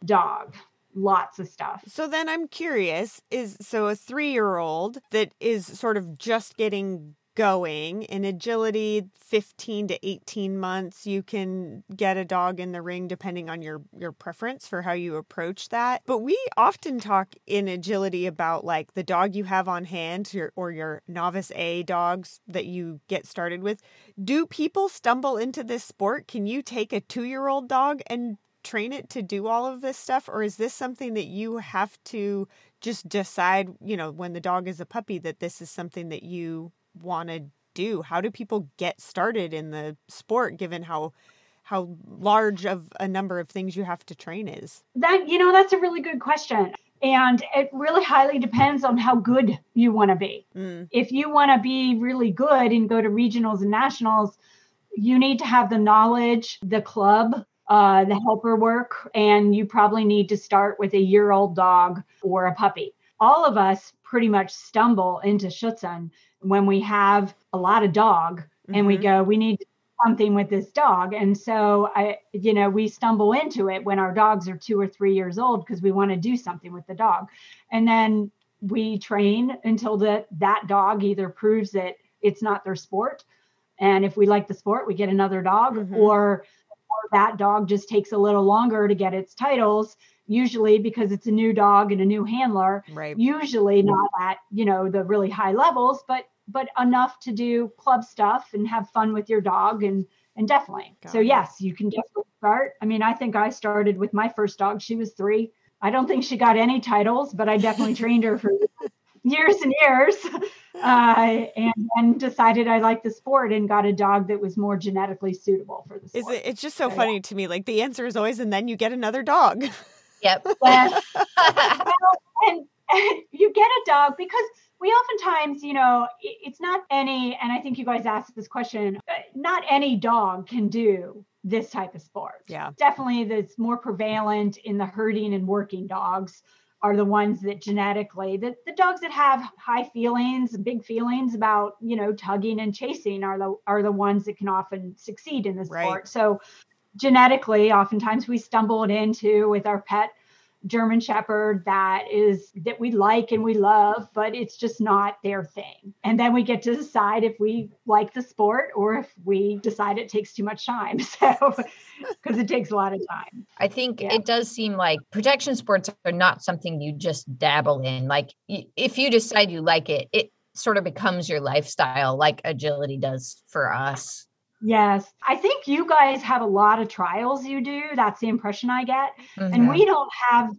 dog lots of stuff So then I'm curious is so a three year old that is sort of just getting going. In agility, 15 to 18 months, you can get a dog in the ring depending on your, your preference for how you approach that. But we often talk in agility about like the dog you have on hand your, or your novice A dogs that you get started with. Do people stumble into this sport? Can you take a two year old dog and train it to do all of this stuff? Or is this something that you have to just decide, you know, when the dog is a puppy, that this is something that you want to do? How do people get started in the sport given how how large of a number of things you have to train is? That you know, that's a really good question. And it really highly depends on how good you want to be. Mm. If you want to be really good and go to regionals and nationals, you need to have the knowledge, the club, uh, the helper work, and you probably need to start with a year old dog or a puppy. All of us pretty much stumble into Schutzhund when we have a lot of dog mm-hmm. and we mm-hmm. go, we need something with this dog. And so I, you know, we stumble into it when our dogs are two or three years old because we want to do something with the dog. And then we train until that that dog either proves that it's not their sport. And if we like the sport, we get another dog mm-hmm. or that dog just takes a little longer to get its titles usually because it's a new dog and a new handler right. usually not at you know the really high levels but but enough to do club stuff and have fun with your dog and and definitely. Got so it. yes you can definitely start. I mean i think i started with my first dog she was three. I don't think she got any titles but i definitely trained her for years and years uh, and then decided I liked the sport and got a dog that was more genetically suitable for the sport. Is it, it's just so, so funny yeah. to me. Like the answer is always, and then you get another dog. Yep. and, and, and you get a dog because we oftentimes, you know, it's not any, and I think you guys asked this question, uh, not any dog can do this type of sport. Yeah. Definitely that's more prevalent in the herding and working dogs are the ones that genetically the, the dogs that have high feelings big feelings about you know tugging and chasing are the are the ones that can often succeed in the sport right. so genetically oftentimes we stumble into with our pet German Shepherd that is that we like and we love, but it's just not their thing. And then we get to decide if we like the sport or if we decide it takes too much time. So, because it takes a lot of time. I think yeah. it does seem like protection sports are not something you just dabble in. Like if you decide you like it, it sort of becomes your lifestyle, like agility does for us. Yes. I think you guys have a lot of trials you do. That's the impression I get. Mm-hmm. And we don't have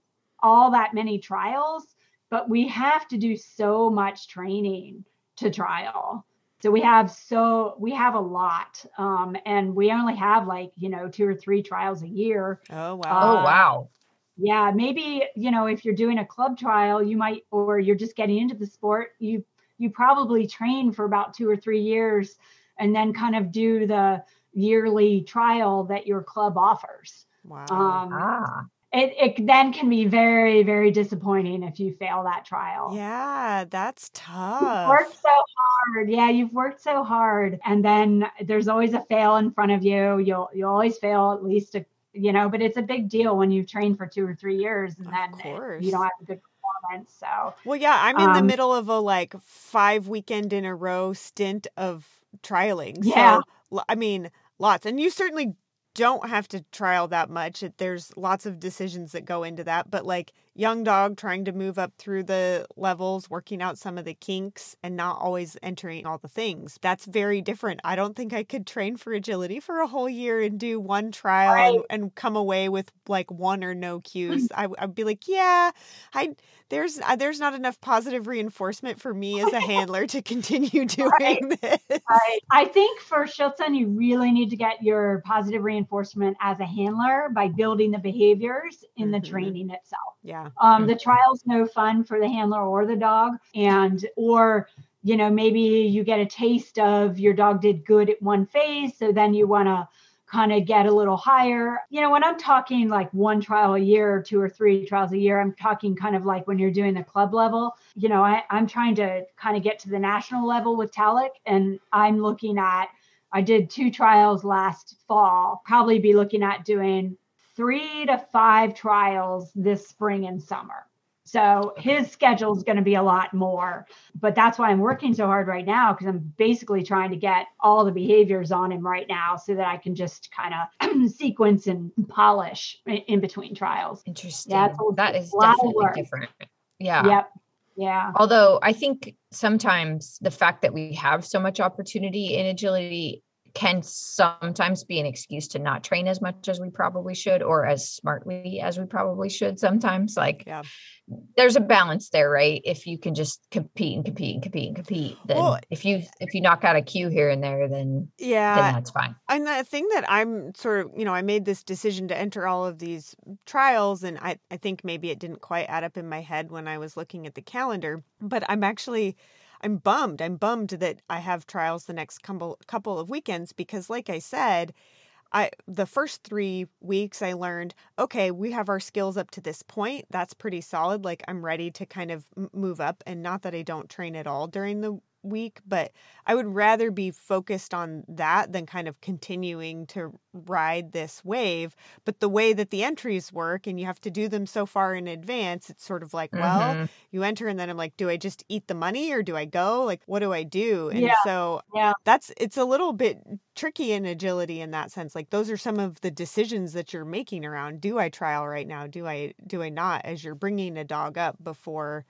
all that many trials, but we have to do so much training to trial. So we have so we have a lot. Um, and we only have like, you know, two or three trials a year. Oh wow. Uh, oh wow. Yeah, maybe, you know, if you're doing a club trial, you might or you're just getting into the sport, you you probably train for about 2 or 3 years and then kind of do the yearly trial that your club offers. Wow. Um, ah. It, it then can be very, very disappointing if you fail that trial. Yeah, that's tough. You've worked so hard. Yeah, you've worked so hard. And then there's always a fail in front of you. You'll you always fail at least a you know, but it's a big deal when you've trained for two or three years and of then it, you don't have a good performance. So well, yeah, I'm in um, the middle of a like five weekend in a row stint of trialing. Yeah. So, I mean, lots. And you certainly don't have to trial that much. There's lots of decisions that go into that. But like young dog trying to move up through the levels, working out some of the kinks and not always entering all the things. That's very different. I don't think I could train for agility for a whole year and do one trial right. and, and, come away with like one or no cues. I, would be like, yeah, I there's uh, there's not enough positive reinforcement for me as a handler to continue doing right. this. Right. I think for Schutzhund, you really need to get your positive reinforcement as a handler by building the behaviors in mm-hmm. the training itself. Yeah. Um, mm-hmm. The trial's no fun for the handler or the dog, and or you know maybe you get a taste of your dog did good at one phase, so then you want to kind of get a little higher. You know, when I'm talking like one trial a year or two or three trials a year, I'm talking kind of like when you're doing the club level. You know, I, I'm trying to kind of get to the national level with Talik, and I'm looking at, I did two trials last fall, probably be looking at doing three to five trials this spring and summer. So his schedule is going to be a lot more. But that's why I'm working so hard right now because I'm basically trying to get all the behaviors on him right now so that I can just kind of sequence and polish in between trials. Interesting. Yeah, that is definitely different. Yeah. Yep. Yeah. Although I think sometimes the fact that we have so much opportunity in agility can sometimes be an excuse to not train as much as we probably should or as smartly as we probably should sometimes like yeah. there's a balance there right if you can just compete and compete and compete and compete then well, if you eh, if you knock out a cue here and there then yeah then that's fine and the thing that i'm sort of you know i made this decision to enter all of these trials and i i think maybe it didn't quite add up in my head when i was looking at the calendar but i'm actually I'm bummed. I'm bummed that I have trials the next couple couple of weekends because like I said, I the first 3 weeks I learned, okay, we have our skills up to this point. That's pretty solid. Like I'm ready to kind of move up and not that I don't train at all during the week, but I would rather be focused on that than kind of continuing to ride this wave. But the way that the entries work and you have to do them so far in advance, it's sort of like, mm-hmm. well, you enter and then I'm like, do I just eat the money or do I go? Like, what do I do? And yeah. so yeah. that's it's a little bit tricky in agility in that sense. Like those are some of the decisions that you're making around do I trial right now? Do I do I not as you're bringing a dog up before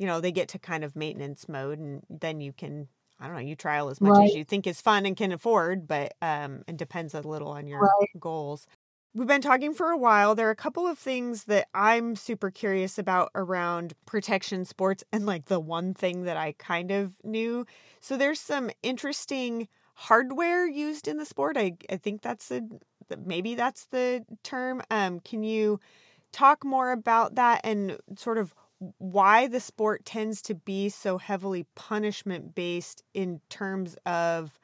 you know, they get to kind of maintenance mode and then you can I don't know, you trial as much right. as you think is fun and can afford, but um it depends a little on your right. goals. We've been talking for a while. There are a couple of things that I'm super curious about around protection sports and like the one thing that I kind of knew. So there's some interesting hardware used in the sport. I, I think that's a maybe that's the term. Um, can you talk more about that and sort of why the sport tends to be so heavily punishment based in terms of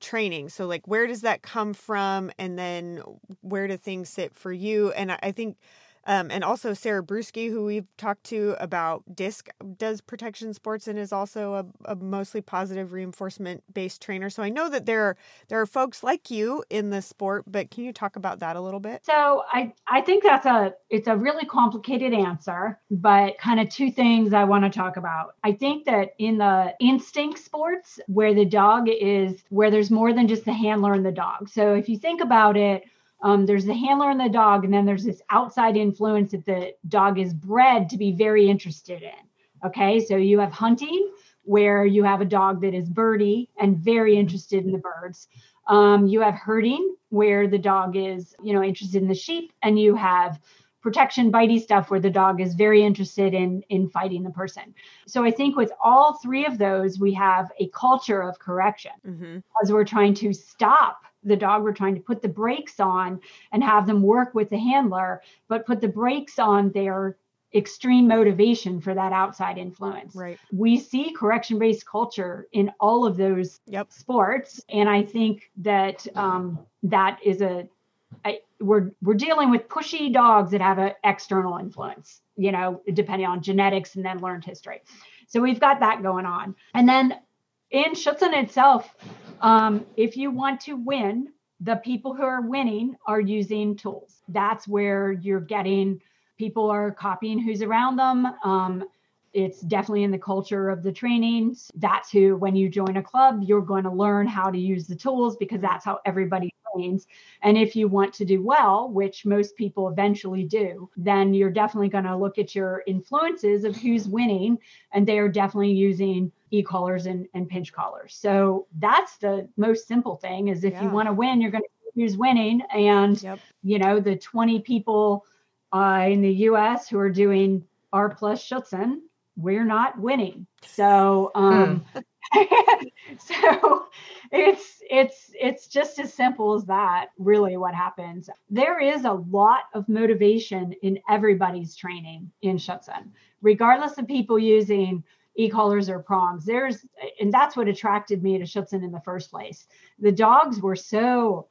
training. So, like, where does that come from? And then where do things sit for you? And I think um, and also Sara Brueske, who we've talked to about DISC, does protection sports and is also a, a mostly positive reinforcement based trainer. So I know that there are there are folks like you in the sport, but can you talk about that a little bit? So I I think that's a it's a really complicated answer, but kind of two things I want to talk about. I think that in the instinct sports where the dog is where there's more than just the handler and the dog. So if you think about it um, there's the handler and the dog, and then there's this outside influence that the dog is bred to be very interested in. Okay, so you have hunting, where you have a dog that is birdie and very interested in the birds. Um, you have herding, where the dog is, you know, interested in the sheep, and you have protection bitey stuff where the dog is very interested in in fighting the person so i think with all three of those we have a culture of correction mm-hmm. as we're trying to stop the dog we're trying to put the brakes on and have them work with the handler but put the brakes on their extreme motivation for that outside influence. Right. We see correction based culture in all of those yep. sports and i think that um, that is a I, we're we're dealing with pushy dogs that have an external influence you know depending on genetics and then learned history. So we've got that going on. And then in Schutzhund itself, um, if you want to win, the people who are winning are using tools. That's where you're getting people are copying who's around them. Um, it's definitely in the culture of the trainings. That's who, when you join a club, you're going to learn how to use the tools because that's how everybody trains. And if you want to do well, which most people eventually do, then you're definitely going to look at your influences of who's winning. And they are definitely using e-collars and, and pinch collars. So that's the most simple thing is if yeah. you want to win, you're going to use winning. And, yep. you know, the 20 people uh, in the US who are doing R plus Schutzhund, we're not winning. So, um, hmm. so it's it's it's just as simple as that really what happens there is a lot of motivation in everybody's training in Schutzhund regardless of people using e-collars or prongs. There's, and that's what attracted me to Schutzhund in the first place. The dogs were so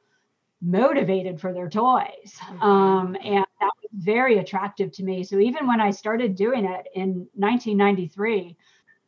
motivated for their toys. Mm-hmm. Um, and that was very attractive to me. So even when I started doing it in 1993,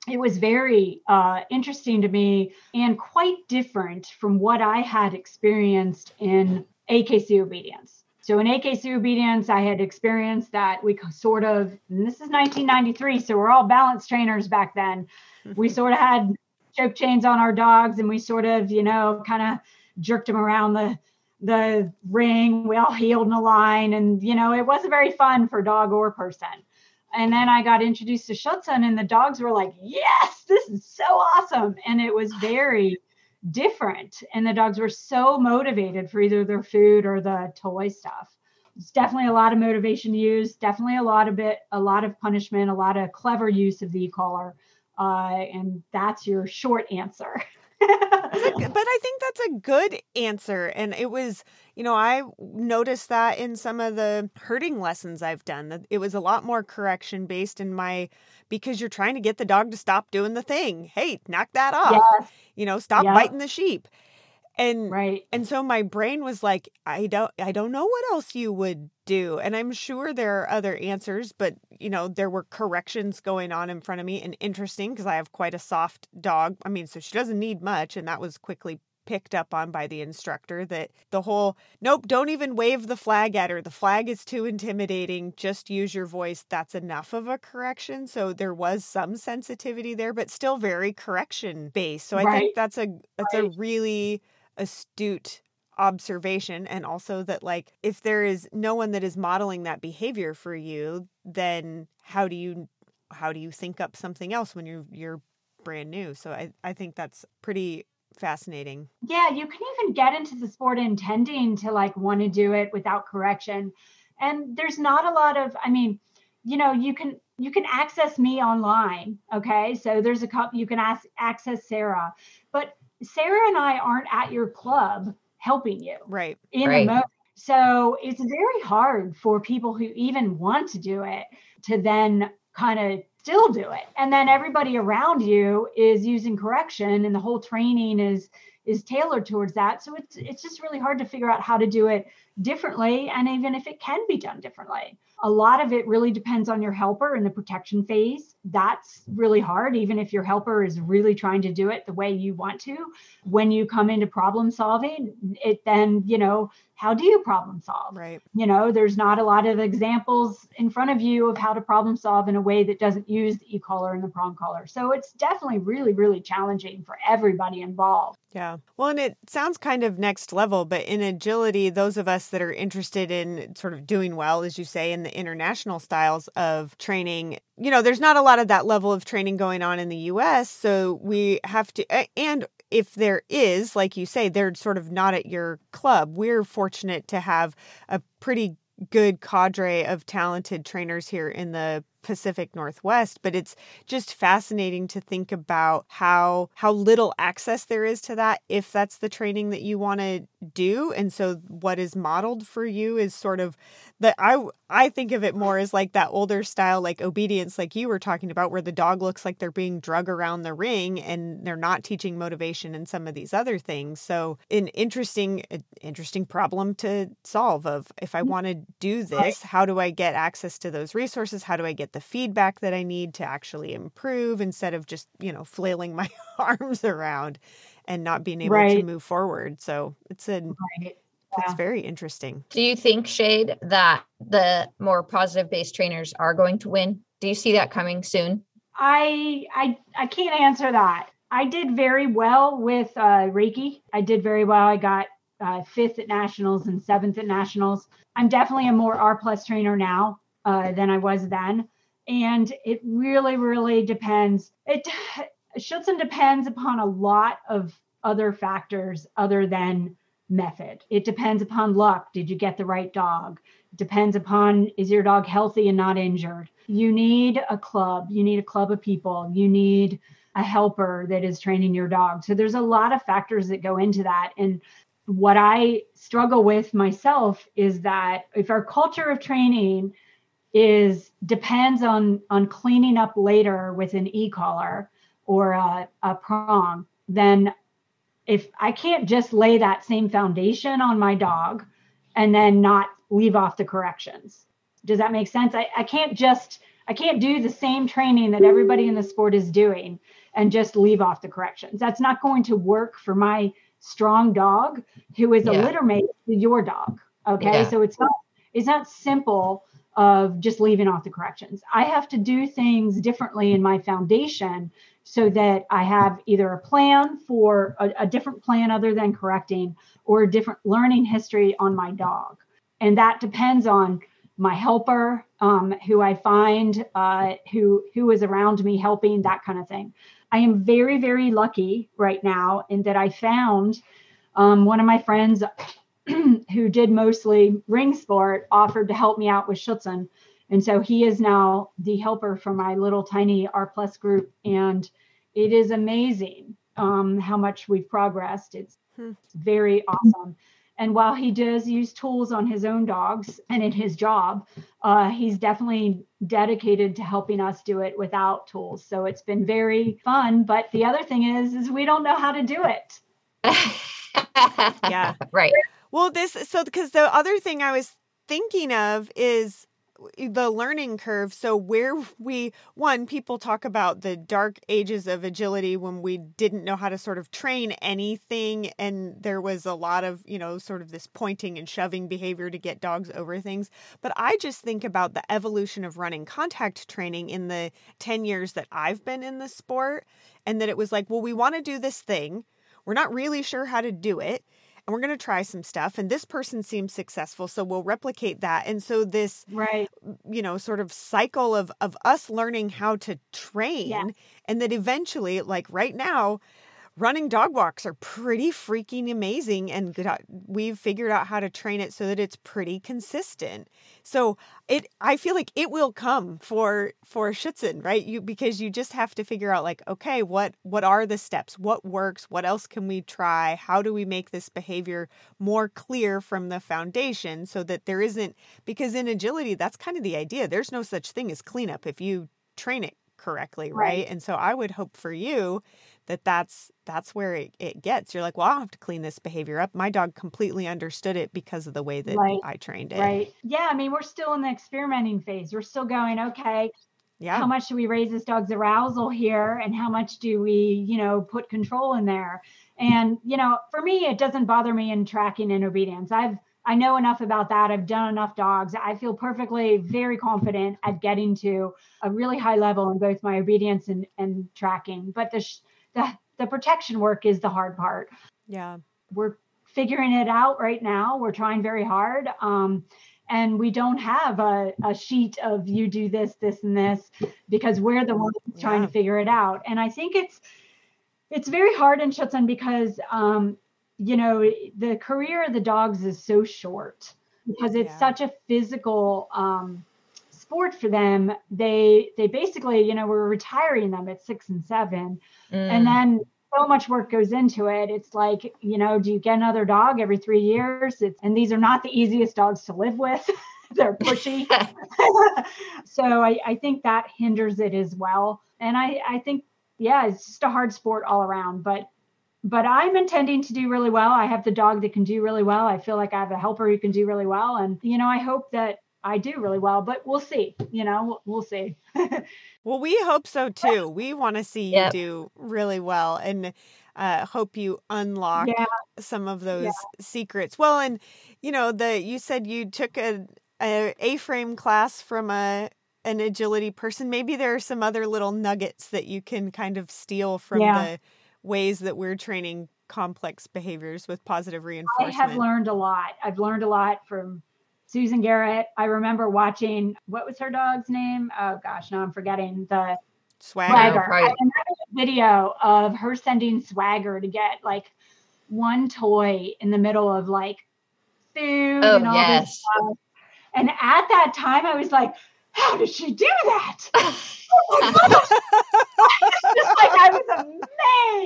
it was very uh, interesting to me and quite different from what I had experienced in AKC obedience. So in AKC obedience, I had experienced that we sort of, and this is 1993, so we're all balance trainers back then. Mm-hmm. we sort of had choke chains on our dogs and we sort of, you know, kind of jerked them around the the ring. We all heeled in a line, and you know, it wasn't very fun for dog or person. And then I got introduced to Schutzhund, and the dogs were like, "Yes, this is so awesome!" And it was very different. And the dogs were so motivated for either their food or the toy stuff. It's definitely a lot of motivation to use. Definitely a lot of bit, a lot of punishment, a lot of clever use of the e-collar. Uh, and that's your short answer. but I think that's a good answer. And it was, you know, I noticed that in some of the herding lessons I've done that it was a lot more correction based in my because you're trying to get the dog to stop doing the thing. Hey, knock that off. Yes. You know, stop biting the sheep and right. and so my brain was like i don't i don't know what else you would do. And i'm sure there are other answers but you know there were corrections going on in front of me and interesting because i have quite a soft dog. I mean so she doesn't need much and that was quickly picked up on by the instructor that the whole nope don't even wave the flag at her. The flag is too intimidating. Just use your voice. That's enough of a correction. So there was some sensitivity there but still very correction based so i right. think that's a that's right. a really astute observation and also that like if there is no one that is modeling that behavior for you then how do you how do you think up something else when you're you're brand new? So i i think that's pretty fascinating. Yeah you can even get into the sport intending to like want to do it without correction. And there's not a lot of i mean you know you can you can access me online okay? So there's a couple you can ask access sarah Sarah and I aren't at your club helping you. Right. In right. moment. So it's very hard for people who even want to do it to then kind of still do it. And then everybody around you is using correction and the whole training is is tailored towards that. So it's it's just really hard to figure out how to do it differently and even if it can be done differently. A lot of it really depends on your helper in the protection phase. That's really hard, even if your helper is really trying to do it the way you want to. When you come into problem solving, it then, you know, how do you problem solve? Right. You know, there's not a lot of examples in front of you of how to problem solve in a way that doesn't use the e-collar and the prong collar. So it's definitely really, really challenging for everybody involved. Yeah. Well, and it sounds kind of next level, but in agility, those of us that are interested in sort of doing well, as you say, in the international styles of training, you know, there's not a lot of that level of training going on in the US. So we have to, and if there is, like you say, they're sort of not at your club. We're fortunate to have a pretty good cadre of talented trainers here in the Pacific Northwest, but it's just fascinating to think about how how little access there is to that if that's the training that you want to do. And so what is modeled for you is sort of that I I think of it more as like that older style like obedience like you were talking about where the dog looks like they're being drug around the ring and they're not teaching motivation and some of these other things. So an interesting interesting problem to solve of if I mm. want to do this, how do I get access to those resources? How do I get the feedback that I need to actually improve instead of just, you know, flailing my arms around and not being able right. to move forward. So it's a right. Yeah. It's very interesting. Do you think, Shade, that the more positive based trainers are going to win? Do you see that coming soon? I I I can't answer that. I did very well with uh, Reiki. I did very well. I got uh, fifth at nationals and seventh at nationals. I'm definitely a more R plus trainer now uh, than I was then and it really really depends. It Schutzhund depends upon a lot of other factors other than method. It depends upon luck. Did you get the right dog? It depends upon is your dog healthy and not injured? You need a club. You need a club of people. You need a helper that is training your dog. So there's a lot of factors that go into that. And what i struggle with myself is that if our culture of training is depends on on cleaning up later with an e-collar or a, a prong then if i can't just lay that same foundation on my dog and then not leave off the corrections does that make sense i, I can't just i can't do the same training that everybody in the sport is doing and just leave off the corrections that's not going to work for my strong dog who is a yeah. litter mate to your dog Okay. Yeah. So it's not it's not simple of just leaving off the corrections. I have to do things differently in my foundation so that I have either a plan for a, a different plan other than correcting or a different learning history on my dog. And that depends on my helper, um, who I find, uh, who who is around me helping, that kind of thing. I am very very lucky right now in that I found um, one of my friends who did mostly ring sport offered to help me out with Schutzhund. And so he is now the helper for my little tiny R plus group. And it is amazing um, how much we've progressed. It's Hmm. very awesome. And while he does use tools on his own dogs and in his job, uh, he's definitely dedicated to helping us do it without tools. So it's been very fun. But the other thing is, is we don't know how to do it. Yeah. Right. Well, this so because the other thing I was thinking of is the learning curve. So where we one people talk about the dark ages of agility when we didn't know how to sort of train anything and there was a lot of, you know, sort of this pointing and shoving behavior to get dogs over things. But I just think about the evolution of running contact training in the 10 years that I've been in the sport and that it was like, well, we want to do this thing. We're not really sure how to do it and we're going to try some stuff and this person seems successful so we'll replicate that and so this Right. you know sort of cycle of of us learning how to train Yeah. and that eventually like right now running dog walks are pretty freaking amazing and we've figured out how to train it so that it's pretty consistent. So it i feel like it will come for for schutzen right? You because you just have to figure out like okay what what are the steps? What works? What else can we try? How do we make this behavior more clear from the foundation so that there isn't because in agility that's kind of the idea. There's no such thing as cleanup if you train it correctly right, Right. and so i would hope for you that that's that's where it, it gets you're like well i have to clean this behavior up my dog completely understood it because of the way that Right. i trained it Right. Yeah. I mean, we're still in the experimenting phase. We're still going, okay, yeah how much do we raise this dog's arousal here? And how much do we, you know, put control in there? And, you know, for me, it doesn't bother me in tracking and obedience. I've, I know enough about that. I've done enough dogs. I feel perfectly very confident at getting to a really high level in both my obedience and, and tracking. But the, sh- the, the protection work is the hard part yeah we're figuring it out right now. We're trying very hard. Um, and we don't have a, a sheet of you do this, this, and this because we're the ones trying to figure it out. And I think it's it's very hard in Schutzhund because um, you know the career of the dogs is so short because it's Yeah. such a physical um, sport for them. They they basically you know we're retiring them at six and seven. And Mm. then so much work goes into it. It's like you know do you get another dog every three years? It's, and these are not the easiest dogs to live with. They're pushy. So I, I think that hinders it as well. And i i think yeah it's just a hard sport all around. But but i'm intending to do really well. I have the dog that can do really well. I feel like i have a helper who can do really well. And you know i hope that i do really well but we'll see you know we'll, we'll see Well, we hope so too. We want to see you Yep. do really well and uh, hope you unlock yeah some of those secrets. Well, and you know, the you said you took a a A-frame class from a an agility person. Maybe there are some other little nuggets that you can kind of steal from Yeah. the ways that we're training complex behaviors with positive reinforcement. I have learned a lot. I've learned a lot from Susan Garrett. I remember watching what was her dog's name? Oh gosh, now I'm forgetting the Swagger. Swagger. right. I remember a video of her sending Swagger to get like one toy in the middle of like food Oh, and all yes. this stuff. And at that time, I was like, how did she do that? Oh my gosh. Just like I was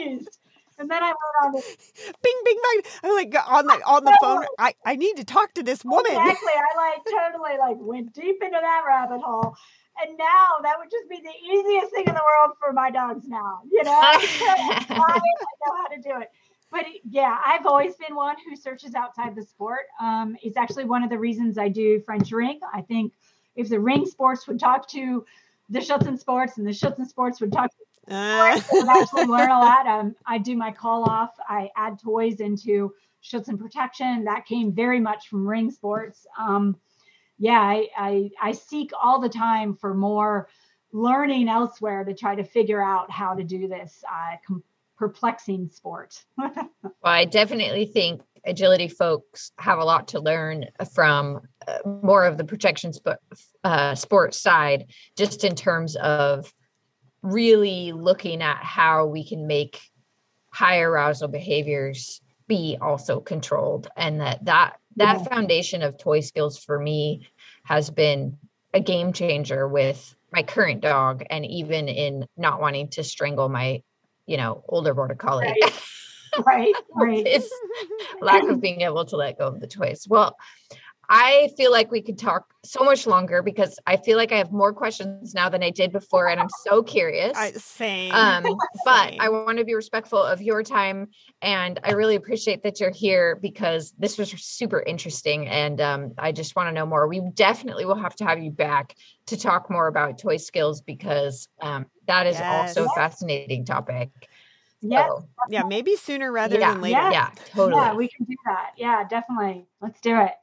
amazed. And then I went on this Bing, bing, bing. I'm like on the on the phone. I I need to talk to this woman. Exactly. I like totally like went deep into that rabbit hole. And now that would just be the easiest thing in the world for my dogs now, you know? I, know how to do it. But yeah, I've always been one who searches outside the sport. Um, it's actually one of the reasons I do French ring. I think if the ring sports would talk to the Schutzen sports and the Schutzen sports would talk to. I've actually learned a lot. Um, I do my call off. I add toys into shoots and protection. That came very much from ring sports. Um, yeah, I, I, I seek all the time for more learning elsewhere to try to figure out how to do this uh, com- perplexing sport. well, I definitely think agility folks have a lot to learn from uh, more of the protection sp- uh, sports side, just in terms of really looking at how we can make high arousal behaviors be also controlled and that that that yeah. foundation of toy skills for me has been a game changer with my current dog and even in not wanting to strangle my you know older border collie right right, right. lack of being able to let go of the toys well I feel like we could talk so much longer because I feel like I have more questions now than I did before, and I'm so curious. I, same. Um, but same. I want to be respectful of your time, and I really appreciate that you're here because this was super interesting, and um, I just want to know more. We definitely will have to have you back to talk more about toy skills because um, that is yes. also a fascinating topic. Yeah. So, yeah, maybe sooner rather yeah, than later. Yeah, yeah, totally. Yeah, we can do that. Yeah, definitely. Let's do it.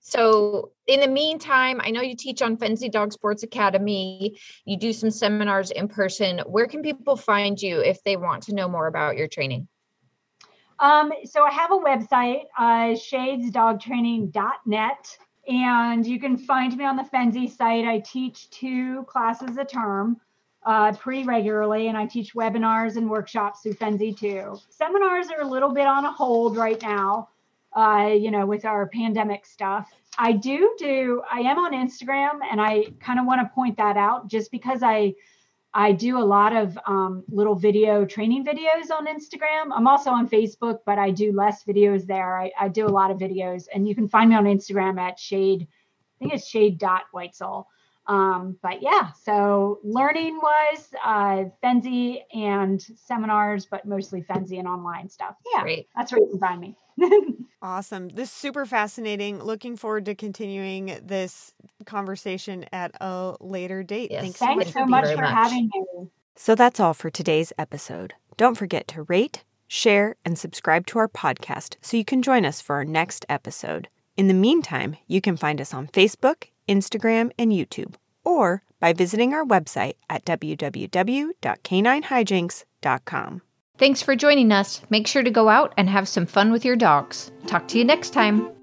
So, in the meantime, I know you teach on Fenzi Dog Sports Academy. You do some seminars in person. Where can people find you if they want to know more about your training? Um, so, I have a website, uh, shadesdogtraining.net, and you can find me on the Fenzi site. I teach two classes a term uh, pretty regularly, and I teach webinars and workshops through Fenzi too. Seminars are a little bit on a hold right now uh, you know, with our pandemic stuff. I do do, I am on Instagram and I kind of want to point that out just because I, I do a lot of um, little video training videos on Instagram. I'm also on Facebook, but I do less videos there. I, I do a lot of videos and you can find me on Instagram at shade, I think it's shade dot whitesel. Um, but yeah, so learning was uh, Fenzi and seminars, but mostly Fenzi and online stuff. Yeah, Great. that's where you can find me. awesome. This is super fascinating. Looking forward to continuing this conversation at a later date. Yes. Thanks, Thanks so much, so much for much. having me. So that's all for today's episode. Don't forget to rate, share, and subscribe to our podcast so you can join us for our next episode. In the meantime, you can find us on Facebook, Instagram, and YouTube, or by visiting our website at www.caninehijinks.com. Thanks for joining us. Make sure to go out and have some fun with your dogs. Talk to you next time.